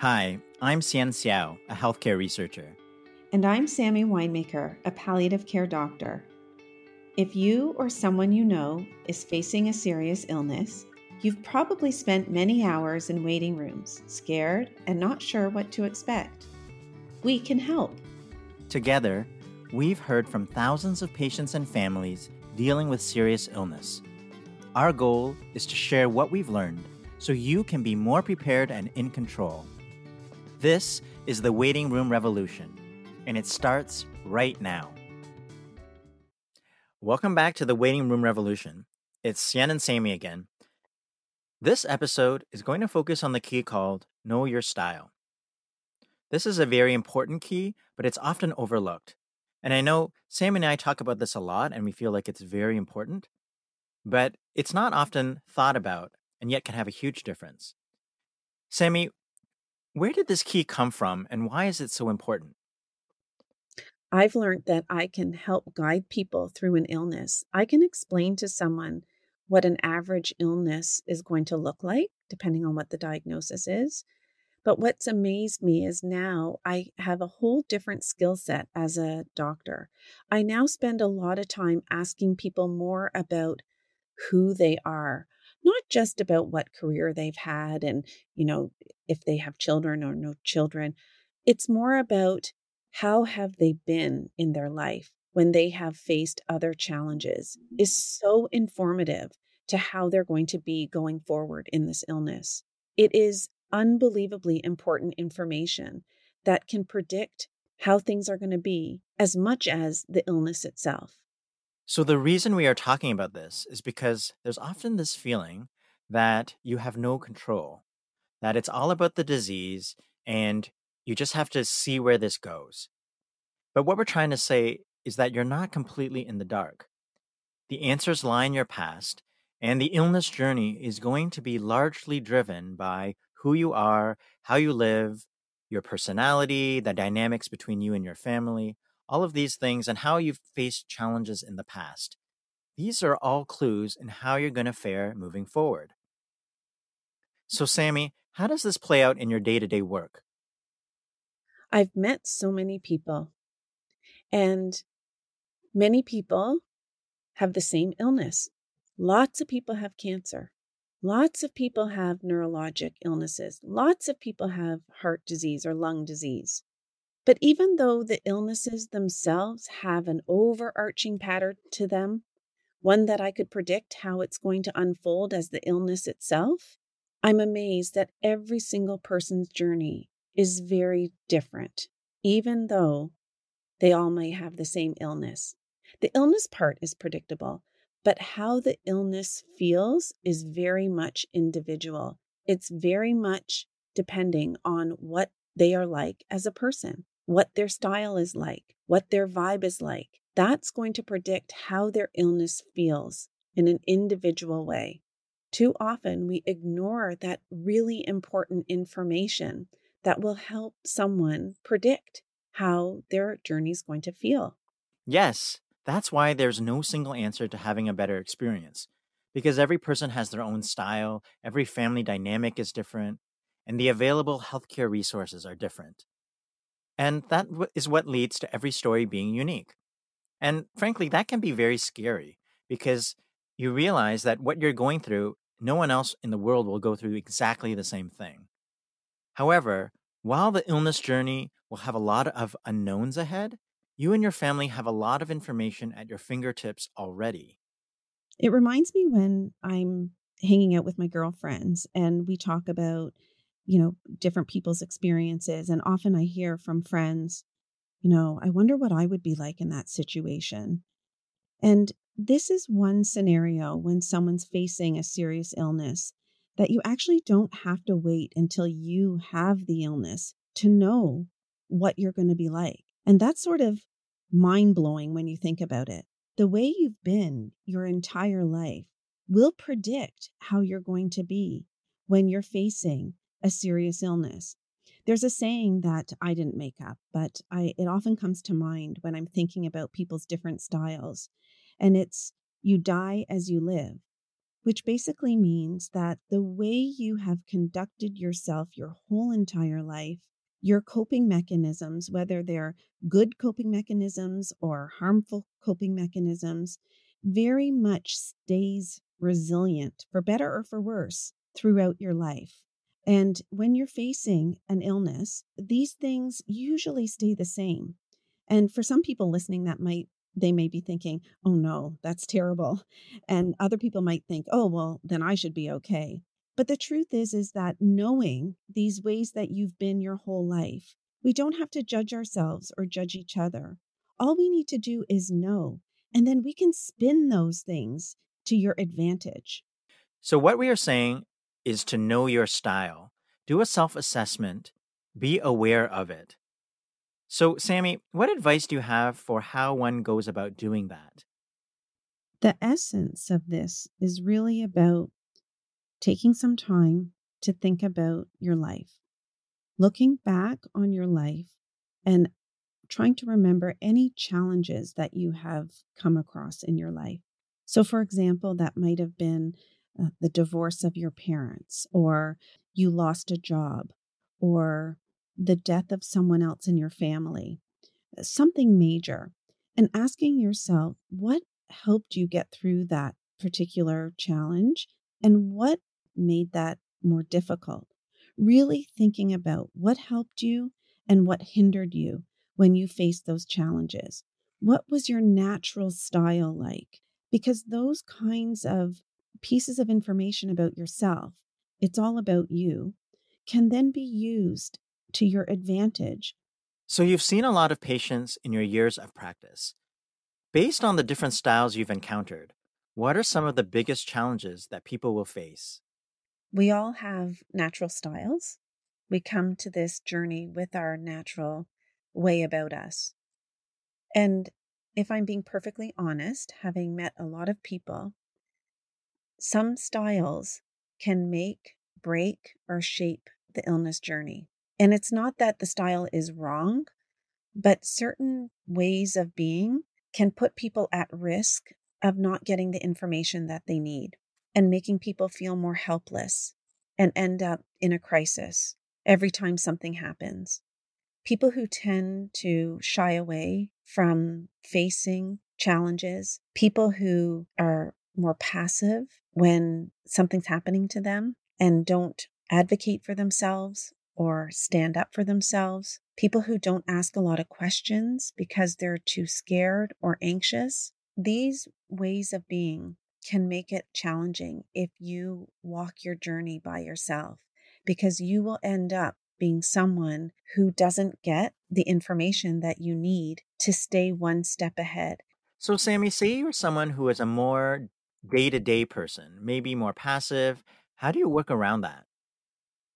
Hi, I'm Hsien Seow, a healthcare researcher. And I'm Sammy Winemaker, a palliative care doctor. If you or someone you know is facing a serious illness, you've probably spent many hours in waiting rooms, scared and not sure what to expect. We can help. Together, we've heard from thousands of patients and families dealing with serious illness. Our goal is to share what we've learned so you can be more prepared and in control. This is the Waiting Room Revolution, and it starts right now. Welcome back to the Waiting Room Revolution. It's Hsien and Sammy again. This episode is going to focus on the key called Know Your Style. This is a very important key, but it's often overlooked. And I know Sam and I talk about this a lot, and we feel like it's very important, but it's not often thought about and yet can have a huge difference. Sammy, where did this key come from and why is it so important? I've learned that I can help guide people through an illness. I can explain to someone what an average illness is going to look like, depending on what the diagnosis is. But what's amazed me is now I have a whole different skill set as a doctor. I now spend a lot of time asking people more about who they are, not just about what career they've had and, you know, if they have children or no children. It's more about how have they been in their life when they have faced other challenges mm-hmm. is so informative to how they're going to be going forward in this illness. It is unbelievably important information that can predict how things are going to be as much as the illness itself. So, the reason we are talking about this is because there's often this feeling that you have no control, that it's all about the disease and you just have to see where this goes. But what we're trying to say is that you're not completely in the dark. The answers lie in your past, and the illness journey is going to be largely driven by who you are, how you live, your personality, the dynamics between you and your family, all of these things and how you've faced challenges in the past. These are all clues in how you're going to fare moving forward. So, Sammy, how does this play out in your day to day work? I've met so many people, and many people have the same illness. Lots of people have cancer. Lots of people have neurologic illnesses. Lots of people have heart disease or lung disease. But even though the illnesses themselves have an overarching pattern to them, one that I could predict how it's going to unfold as the illness itself, I'm amazed that every single person's journey is very different, even though they all may have the same illness. The illness part is predictable, but how the illness feels is very much individual. It's very much depending on what they are like as a person what their style is like, what their vibe is like. That's going to predict how their illness feels in an individual way. Too often, we ignore that really important information that will help someone predict how their journey is going to feel. Yes, that's why there's no single answer to having a better experience. Because every person has their own style, every family dynamic is different, and the available healthcare resources are different. And that is what leads to every story being unique. And frankly, that can be very scary because you realize that what you're going through, no one else in the world will go through exactly the same thing. However, while the illness journey will have a lot of unknowns ahead, you and your family have a lot of information at your fingertips already. It reminds me when I'm hanging out with my girlfriends and we talk about you know, different people's experiences. And often I hear from friends, you know, I wonder what I would be like in that situation. And this is one scenario when someone's facing a serious illness that you actually don't have to wait until you have the illness to know what you're going to be like. And that's sort of mind blowing when you think about it. The way you've been your entire life will predict how you're going to be when you're facing a serious illness. There's a saying that I didn't make up, but I, it often comes to mind when I'm thinking about people's different styles. And it's you die as you live, which basically means that the way you have conducted yourself your whole entire life, your coping mechanisms, whether they're good coping mechanisms or harmful coping mechanisms, very much stays resilient, for better or for worse, throughout your life. And when you're facing an illness, these things usually stay the same. And for some people listening, that might they may be thinking, oh no, that's terrible. And other people might think, oh, well, then I should be okay. But the truth is, is that knowing these ways that you've been your whole life, we don't have to judge ourselves or judge each other. All we need to do is know, and then we can spin those things to your advantage. So, what we are saying is to know your style, do a self assessment, be aware of it. So, Sammy, what advice do you have for how one goes about doing that? The essence of this is really about taking some time to think about your life, looking back on your life and trying to remember any challenges that you have come across in your life. So, for example, that might have been uh, the divorce of your parents, or you lost a job, or the death of someone else in your family, uh, something major, and asking yourself what helped you get through that particular challenge and what made that more difficult. Really thinking about what helped you and what hindered you when you faced those challenges. What was your natural style like? Because those kinds of pieces of information about yourself, it's all about you, can then be used to your advantage. So, you've seen a lot of patients in your years of practice. Based on the different styles you've encountered, what are some of the biggest challenges that people will face? We all have natural styles. We come to this journey with our natural way about us. And if I'm being perfectly honest, having met a lot of people, some styles can make, break, or shape the illness journey. And it's not that the style is wrong, but certain ways of being can put people at risk of not getting the information that they need and making people feel more helpless and end up in a crisis every time something happens. People who tend to shy away from facing challenges, people who are more passive when something's happening to them and don't advocate for themselves or stand up for themselves, people who don't ask a lot of questions because they're too scared or anxious. These ways of being can make it challenging if you walk your journey by yourself because you will end up being someone who doesn't get the information that you need to stay one step ahead. So, Sammy, say you're someone who is a more day to day person, maybe more passive. How do you work around that?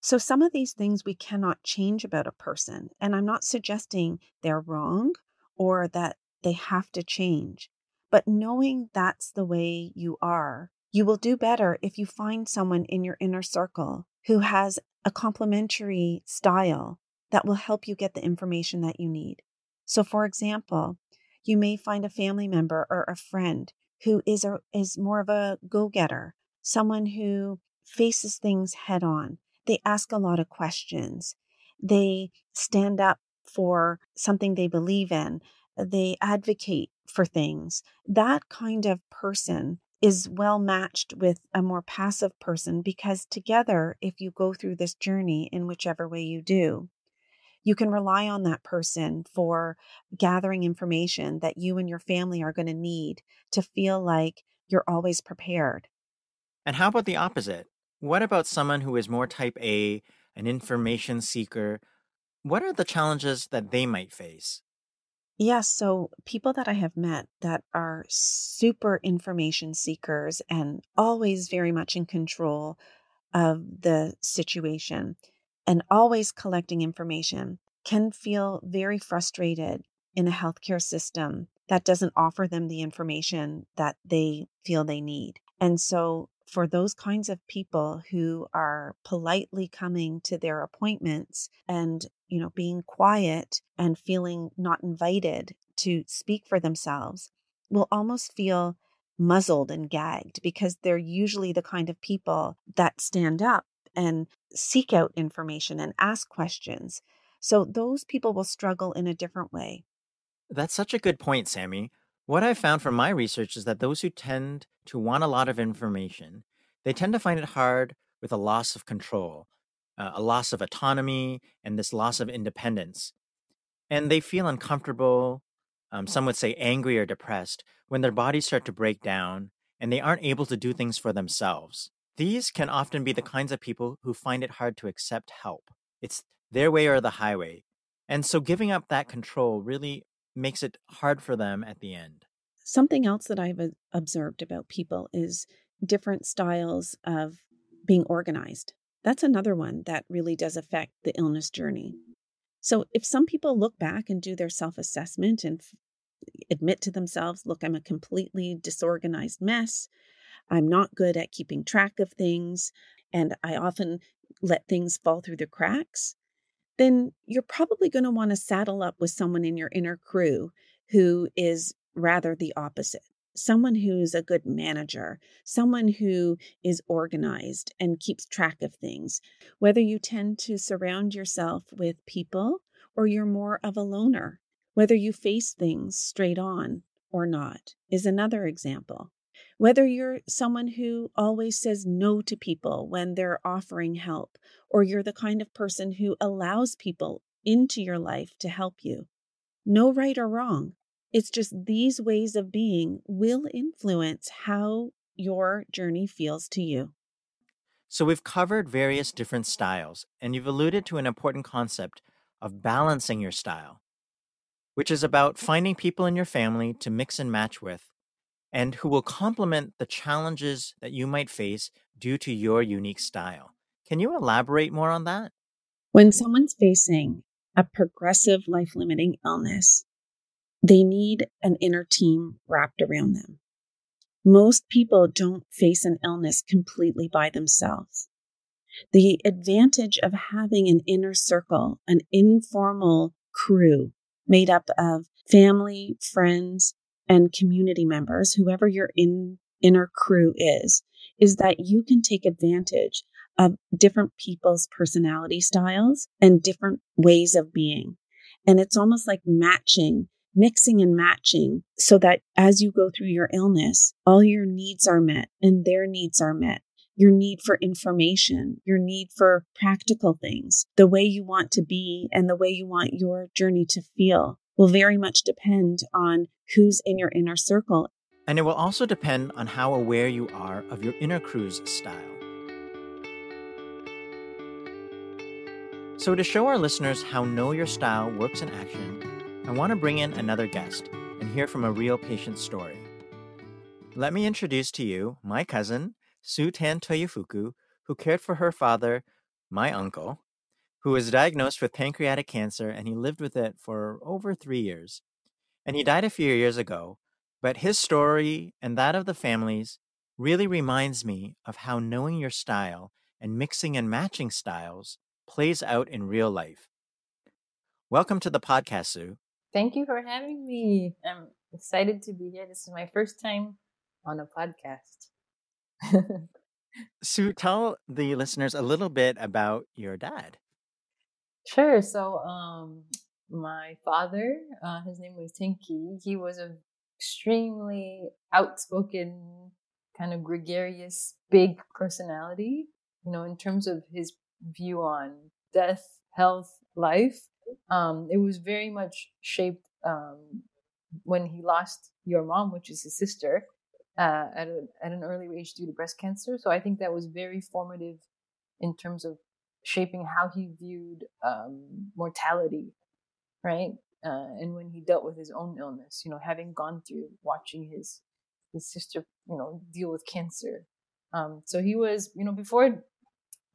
So, some of these things we cannot change about a person. And I'm not suggesting they're wrong or that they have to change. But knowing that's the way you are, you will do better if you find someone in your inner circle who has a complementary style that will help you get the information that you need. So, for example, you may find a family member or a friend who is a, is more of a go-getter, someone who faces things head on they ask a lot of questions. They stand up for something they believe in. They advocate for things. That kind of person is well matched with a more passive person because together, if you go through this journey in whichever way you do, you can rely on that person for gathering information that you and your family are going to need to feel like you're always prepared. And how about the opposite? What about someone who is more type A, an information seeker? What are the challenges that they might face? Yes, yeah, so people that I have met that are super information seekers and always very much in control of the situation and always collecting information can feel very frustrated in a healthcare system that doesn't offer them the information that they feel they need. And so for those kinds of people who are politely coming to their appointments and you know being quiet and feeling not invited to speak for themselves will almost feel muzzled and gagged because they're usually the kind of people that stand up and seek out information and ask questions. So those people will struggle in a different way. That's such a good point, Sammy. What I've found from my research is that those who tend to want a lot of information, they tend to find it hard with a loss of control, uh, a loss of autonomy, and this loss of independence. And they feel uncomfortable, um, some would say angry or depressed, when their bodies start to break down and they aren't able to do things for themselves. These can often be the kinds of people who find it hard to accept help. It's their way or the highway. And so giving up that control really makes it hard for them at the end. Something else that I've uh, observed about people is different styles of being organized. That's another one that really does affect the illness journey. So, if some people look back and do their self assessment and admit to themselves, look, I'm a completely disorganized mess, I'm not good at keeping track of things, and I often let things fall through the cracks, then you're probably going to want to saddle up with someone in your inner crew who is rather the opposite. Someone who's a good manager, someone who is organized and keeps track of things. Whether you tend to surround yourself with people or you're more of a loner, whether you face things straight on or not, is another example. Whether you're someone who always says no to people when they're offering help, or you're the kind of person who allows people into your life to help you. No right or wrong. It's just these ways of being will influence how your journey feels to you. So, we've covered various different styles, and you've alluded to an important concept of balancing your style, which is about finding people in your family to mix and match with and who will complement the challenges that you might face due to your unique style. Can you elaborate more on that? When someone's facing a progressive life limiting illness, they need an inner team wrapped around them. Most people don't face an illness completely by themselves. The advantage of having an inner circle, an informal crew made up of family, friends, and community members, whoever your in, inner crew is, is that you can take advantage of different people's personality styles and different ways of being. And it's almost like matching, mixing and matching so that as you go through your illness, all your needs are met and their needs are met. Your need for information, your need for practical things, the way you want to be and the way you want your journey to feel will very much depend on who's in your inner circle. And it will also depend on how aware you are of your inner crew's style. So, to show our listeners how Know Your Style works in action, I want to bring in another guest and hear from a real patient story. Let me introduce to you my cousin, Sue Tan Toyofuku, who cared for her father, my uncle, who was diagnosed with pancreatic cancer and he lived with it for over three years. And he died a few years ago, but his story and that of the families really reminds me of how knowing your style and mixing and matching styles plays out in real life. Welcome to the podcast, Sue. Thank you for having me. I'm excited to be here. This is my first time on a podcast. Sue, tell the listeners a little bit about your dad. Sure. So, um, my father, uh, his name was Tinky. He was an extremely outspoken, kind of gregarious, big personality. You know, in terms of his view on death, health, life, um, it was very much shaped um, when he lost your mom, which is his sister, uh, at a, at an early age due to breast cancer. So I think that was very formative in terms of shaping how he viewed um, mortality, right? Uh, and when he dealt with his own illness, you know, having gone through watching his his sister, you know, deal with cancer. Um, so he was, you know, before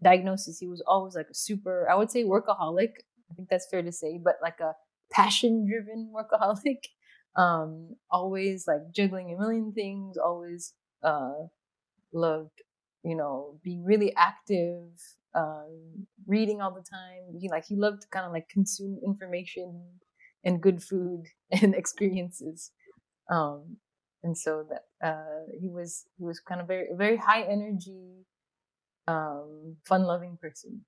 diagnosis, he was always like a super, I would say, workaholic. I think that's fair to say, but like a passion-driven workaholic. Um, always like juggling a million things. Always uh, loved, you know, being really active um, reading all the time. He like he loved to kind of like consume information and good food and experiences. Um, and so that uh, he was he was kind of very very high energy, um, fun loving person.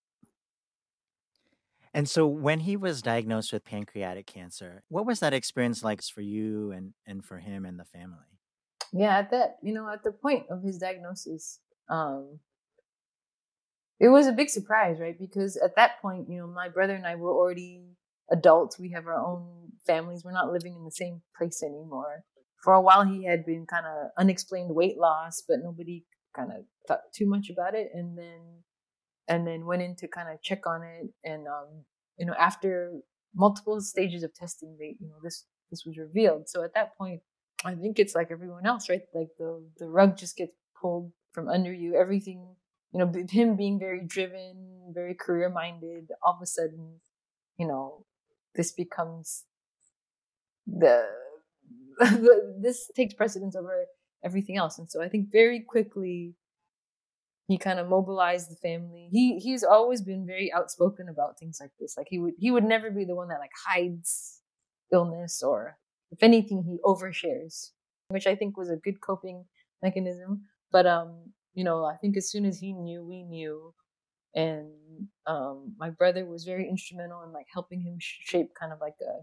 And so when he was diagnosed with pancreatic cancer, what was that experience like for you and, and for him and the family? Yeah, at that, you know, at the point of his diagnosis, um, it was a big surprise, right? Because at that point, you know, my brother and I were already adults. We have our own families. We're not living in the same place anymore. For a while, he had been kind of unexplained weight loss, but nobody kind of thought too much about it. And then and then went in to kind of check on it. And um, you know, after multiple stages of testing, they you know this this was revealed. So at that point, I think it's like everyone else, right? Like the the rug just gets pulled from under you. Everything, you know, him being very driven, very career minded. All of a sudden, you know, this becomes the, the this takes precedence over everything else. And so I think very quickly he kind of mobilized the family. He he's always been very outspoken about things like this. Like he would he would never be the one that like hides illness or if anything he overshares, which I think was a good coping mechanism. But um, you know, I think as soon as he knew, we knew, and um, my brother was very instrumental in like helping him shape kind of like a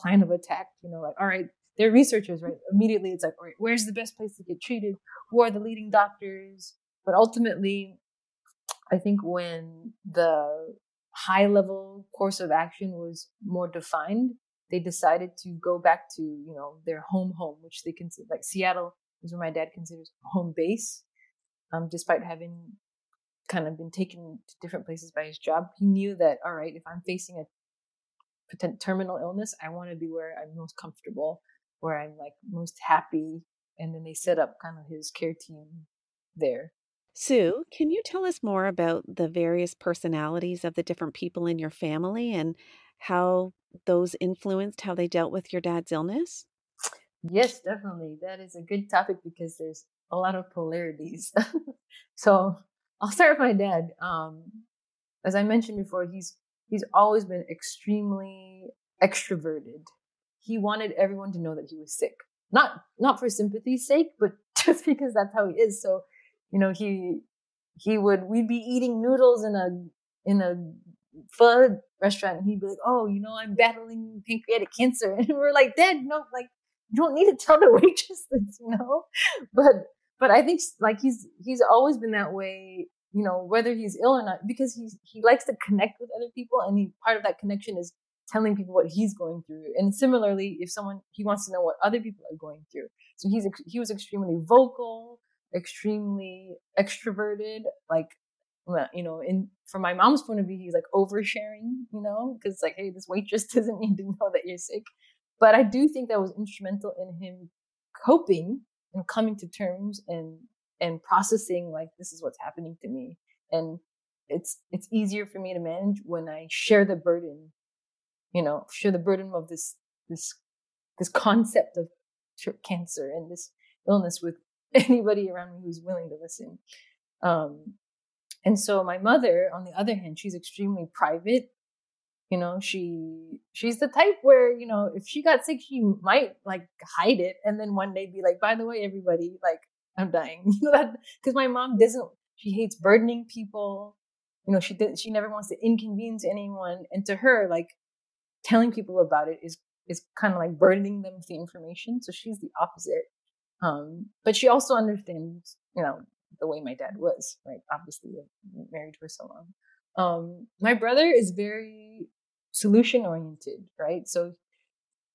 plan of attack. You know, like all right, they're researchers, right? Immediately, it's like, all right, where's the best place to get treated? Who are the leading doctors? But ultimately, I think when the high level course of action was more defined, they decided to go back to, you know, their home home, which they consider like Seattle is where my dad considers home base. Um, despite having kind of been taken to different places by his job, he knew that, all right, if I'm facing a potential terminal illness, I want to be where I'm most comfortable, where I'm like most happy. And then they set up kind of his care team there. Sue, can you tell us more about the various personalities of the different people in your family and how those influenced how they dealt with your dad's illness? Yes, definitely. That is a good topic because there's a lot of polarities. so I'll start with my dad. Um, as I mentioned before, he's he's always been extremely extroverted. He wanted everyone to know that he was sick, not not for sympathy's sake, but just because that's how he is. So you know, he he would we'd be eating noodles in a in a pho restaurant and he'd be like, Oh, you know, I'm battling pancreatic cancer and we're like, Dad, no, like you don't need to tell the waitress this, you know? But but I think like he's he's always been that way, you know, whether he's ill or not, because he's he likes to connect with other people and he part of that connection is telling people what he's going through. And similarly, if someone he wants to know what other people are going through. So he's he was extremely vocal extremely extroverted, like you know, in from my mom's point of view, he's like oversharing, you know, because like, hey, this waitress doesn't need to know that you're sick. But I do think that was instrumental in him coping and coming to terms and and processing like this is what's happening to me. And it's it's easier for me to manage when I share the burden, you know, share the burden of this this this concept of cancer and this illness with anybody around me who's willing to listen. Um, and so my mother, on the other hand, she's extremely private. You know, she she's the type where you know if she got sick, she might like hide it, and then one day be like, "By the way, everybody, like I'm dying," because my mom doesn't. She hates burdening people. You know, she did, she never wants to inconvenience anyone, and to her, like telling people about it is is kind of like burdening them with the information. So she's the opposite. Um, but she also understands, you know, the way my dad was, right? Obviously, married for so long. Um, my brother is very solution oriented, right? So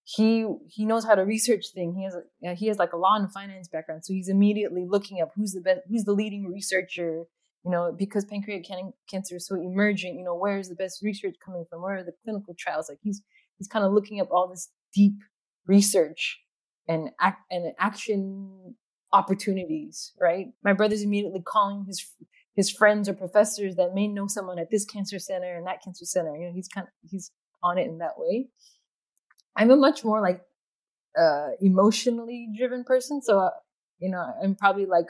he he knows how to research things. He has a, he has like a law and finance background, so he's immediately looking up who's the best, who's the leading researcher. You know, because pancreatic cancer is so emergent. You know, where is the best research coming from? Where are the clinical trials? Like he's he's kind of looking up all this deep research and act and action opportunities, right? My brother's immediately calling his his friends or professors that may know someone at this cancer center and that cancer center. You know, he's kind of he's on it in that way. I'm a much more like uh emotionally driven person, so uh, you know, I'm probably like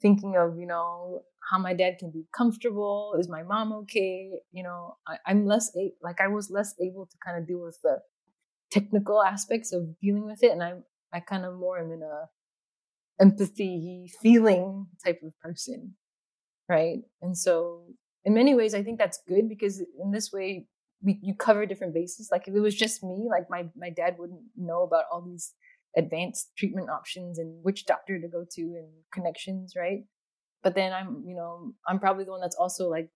thinking of you know how my dad can be comfortable. Is my mom okay? You know, I, am less a- like I was less able to kind of deal with the technical aspects of dealing with it and I'm i kind of more am in a empathy, feeling type of person, right? And so, in many ways, I think that's good because in this way, we you cover different bases. Like if it was just me, like my my dad wouldn't know about all these advanced treatment options and which doctor to go to and connections, right? But then I'm, you know, I'm probably the one that's also like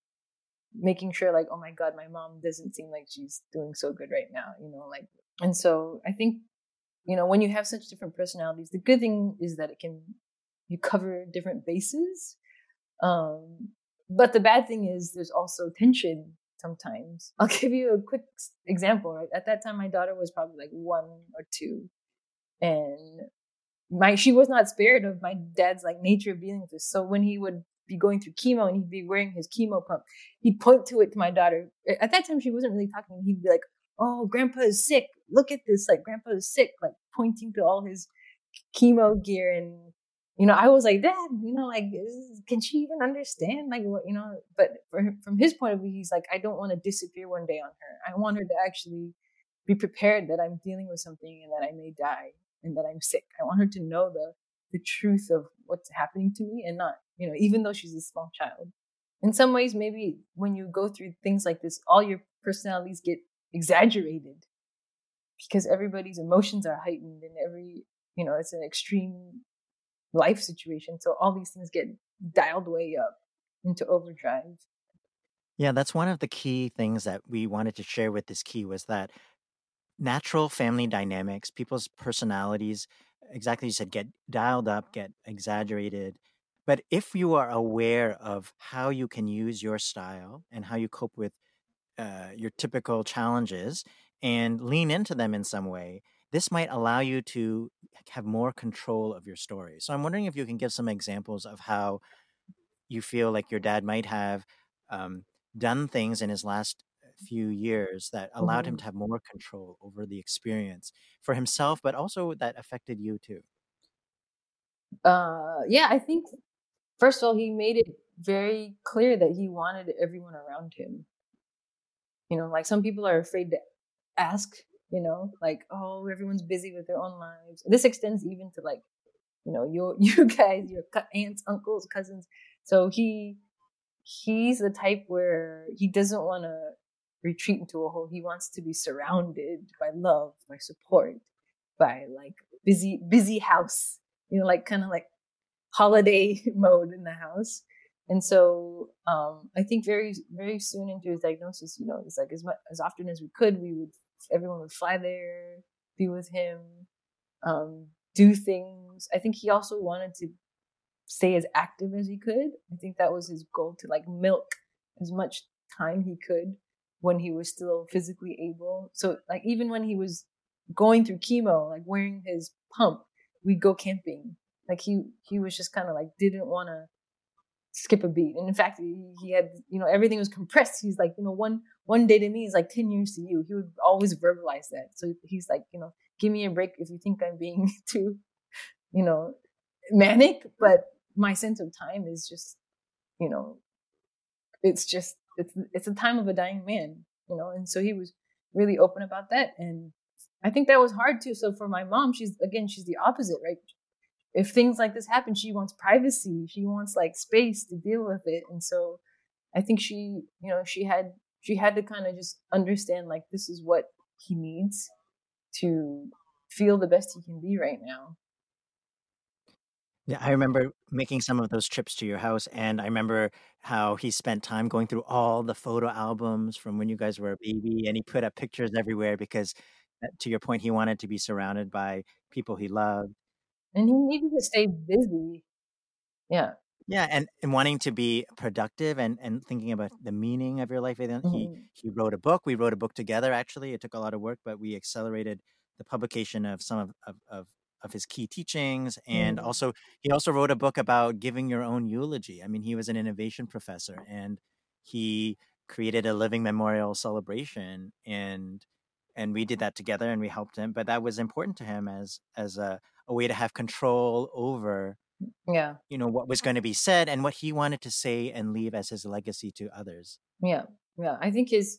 making sure like, oh my God, my mom doesn't seem like she's doing so good right now, you know, like and so I think, you know, when you have such different personalities, the good thing is that it can you cover different bases. Um, but the bad thing is there's also tension sometimes. I'll give you a quick example, right? At that time my daughter was probably like one or two and my she was not spared of my dad's like nature of dealing with this. So when he would be going through chemo and he'd be wearing his chemo pump, he'd point to it to my daughter. At that time, she wasn't really talking. He'd be like, "Oh, Grandpa is sick. Look at this. Like Grandpa is sick." Like pointing to all his chemo gear and you know, I was like, Dad, you know, like, can she even understand? Like, what, you know, but from his point of view, he's like, I don't want to disappear one day on her. I want her to actually be prepared that I'm dealing with something and that I may die and that I'm sick. I want her to know the the truth of what's happening to me and not, you know, even though she's a small child. In some ways, maybe when you go through things like this, all your personalities get exaggerated because everybody's emotions are heightened and every, you know, it's an extreme life situation. So all these things get dialed way up into overdrive. Yeah, that's one of the key things that we wanted to share with this key was that natural family dynamics, people's personalities, exactly you said, get dialed up, get exaggerated. But if you are aware of how you can use your style and how you cope with uh, your typical challenges and lean into them in some way, this might allow you to have more control of your story. So I'm wondering if you can give some examples of how you feel like your dad might have um, done things in his last few years that allowed mm-hmm. him to have more control over the experience for himself, but also that affected you too? Uh, yeah, I think first of all, he made it very clear that he wanted everyone around him. You know, like some people are afraid to ask, you know, like, oh, everyone's busy with their own lives. This extends even to like, you know, your you guys, your aunts, uncles, cousins. So he he's the type where he doesn't want to retreat into a hole. He wants to be surrounded by love, by support, by like busy, busy house, you know, like kind of like holiday mode in the house. And so um, I think very, very soon into his diagnosis, you know, it's like as much as often as we could, we would everyone would fly there, be with him, um, do things. I think he also wanted to stay as active as he could. I think that was his goal to like milk as much time he could when he was still physically able. So like even when he was going through chemo, like wearing his pump, we'd go camping. Like he he was just kind of like didn't want to skip a beat. And in fact, he, had you know everything was compressed. He's like you know one one day to me is like ten years to you. He would always verbalize that. So he's like you know give me a break if you think I'm being too you know manic, but my sense of time is just you know it's just it's it's a time of a dying man, you know. And so he was really open about that, and I think that was hard too. So for my mom, she's again, she's the opposite, right? If things like this happen, she wants privacy. She wants like space to deal with it, and so I think she, you know, she had she had to kind of just understand like this is what he needs to feel the best he can be right now. Yeah, I remember making some of those trips to your house, and I remember how he spent time going through all the photo albums from when you guys were a baby, and he put up pictures everywhere because, uh, to your point, he wanted to be surrounded by people he loved. And he needed to stay busy. Yeah. Yeah, and, and wanting to be productive and, and thinking about the meaning of your life. And he Mhm. he wrote a book. We wrote a book together. Actually, it took a lot of work, but we accelerated the publication of some of, of, of of his key teachings and mm. also he also wrote a book about giving your own eulogy i mean he was an innovation professor and he created a living memorial celebration and and we did that together and we helped him but that was important to him as as a, a way to have control over yeah you know what was going to be said and what he wanted to say and leave as his legacy to others yeah yeah i think his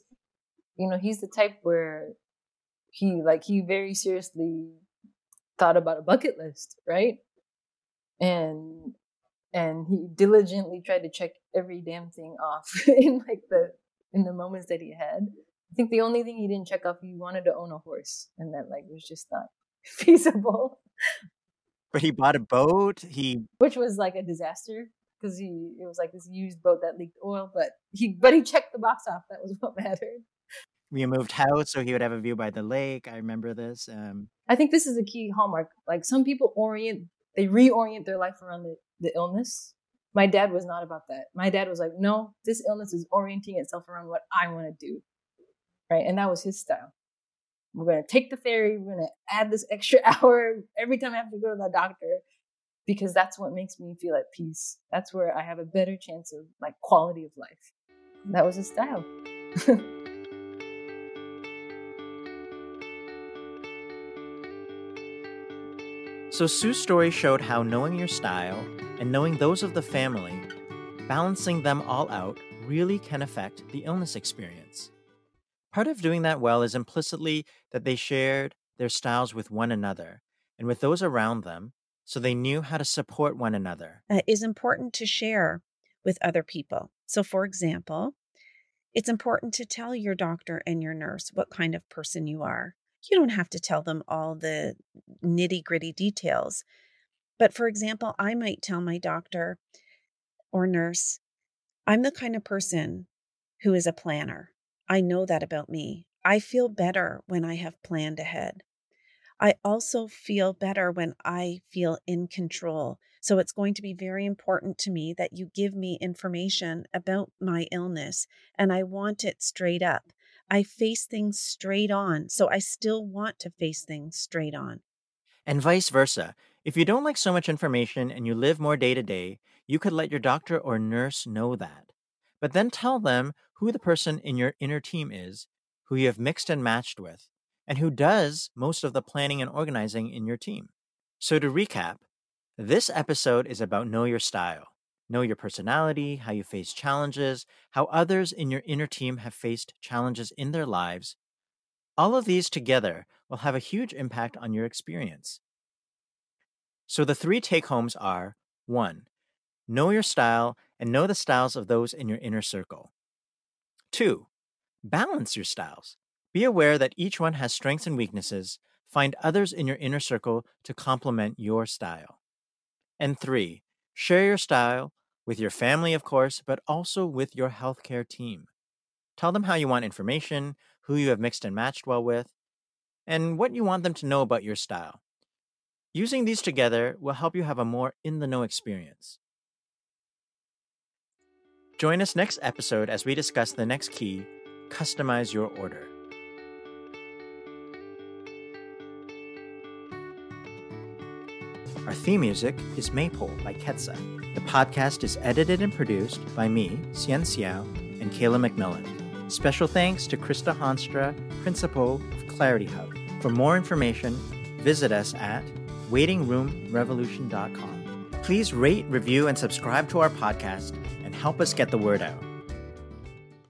you know he's the type where he like he very seriously thought about a bucket list, right? and and he diligently tried to check every damn thing off in like the in the moments that he had. I think the only thing he didn't check off he wanted to own a horse, and that like was just not feasible. But he bought a boat. He which was like a disaster because he it was like this used boat that leaked oil, but he but he checked the box off. That was what mattered. We moved house so he would have a view by the lake. I remember this. Um, I think this is a key hallmark. Like some people orient, they reorient their life around the, the illness. My dad was not about that. My dad was like, no, this illness is orienting itself around what I want to do. Right. And that was his style. We're going to take the ferry. We're going to add this extra hour every time I have to go to the doctor because that's what makes me feel at peace. That's where I have a better chance of like quality of life. That was his style. So Sue's story showed how knowing your style and knowing those of the family, balancing them all out, really can affect the illness experience. Part of doing that well is implicitly that they shared their styles with one another and with those around them so they knew how to support one another. It is important to share with other people. So, for example, it's important to tell your doctor and your nurse what kind of person you are you don't have to tell them all the nitty gritty details. But for example, I might tell my doctor or nurse, I'm the kind of person who is a planner. I know that about me. I feel better when I have planned ahead. I also feel better when I feel in control. So it's going to be very important to me that you give me information about my illness and I want it straight up. I face things straight on. So I still want to face things straight on. And vice versa. If you don't like so much information and you live more day to day, you could let your doctor or nurse know that. But then tell them who the person in your inner team is, who you have mixed and matched with, and who does most of the planning and organizing in your team. So to recap, this episode is about know your style. Know your personality, how you face challenges, how others in your inner team have faced challenges in their lives. All of these together will have a huge impact on your experience. So the three take homes are 1. Know your style and know the styles of those in your inner circle. 2. Balance your styles. Be aware that each one has strengths and weaknesses. Find others in your inner circle to complement your style. And 3. Share your style with your family, of course, but also with your healthcare team. Tell them how you want information, who you have mixed and matched well with, and what you want them to know about your style. Using these together will help you have a more in the know experience. Join us next episode as we discuss the next key customize your order. Our theme music is Maypole by Ketsa. The podcast is edited and produced by me, Hsien Seow, and Kayla McMillan. Special thanks to Krista Honstra, Principal of Clarity Hub. For more information, visit us at waitingroomrevolution.com. Please rate, review, and subscribe to our podcast help us get the word out.